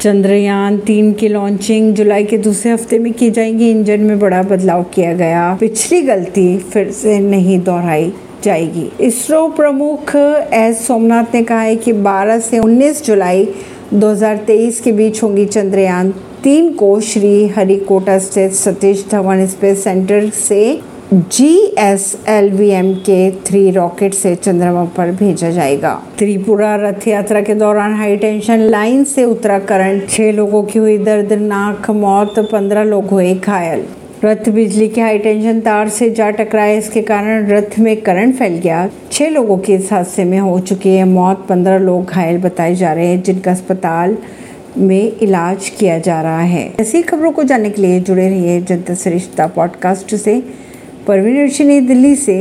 चंद्रयान तीन की लॉन्चिंग जुलाई के दूसरे हफ़्ते में की जाएगी। इंजन में बड़ा बदलाव किया गया। पिछली गलती फिर से नहीं दोहराई जाएगी। इसरो प्रमुख एस सोमनाथ ने कहा है कि 12 से 19 जुलाई 2023 के बीच होंगी चंद्रयान तीन को श्री हरिकोटा स्थित सतीश धवन स्पेस सेंटर से G S L V M K three rocket से चंद्रमा पर भेजा जाएगा। त्रिपुरा रथ यात्रा के दौरान हाई टेंशन लाइन से उतरा करंट छह लोगों की हुई दर्दनाक मौत, पंद्रह लोग हुए घायल। रथ बिजली के हाई टेंशन तार से जा टकराए, इसके कारण रथ में करंट फैल गया। छह लोगों के इस हादसे में हो चुकी है मौत। पंद्रह लोग घायल बताए जा रहे हैं, जिनका अस्पताल में इलाज किया जा रहा है। ऐसी खबरों को जानने के लिए जुड़े रहिए जनता सरिश्ता पॉडकास्ट से। परवीन ऋषि नई दिल्ली से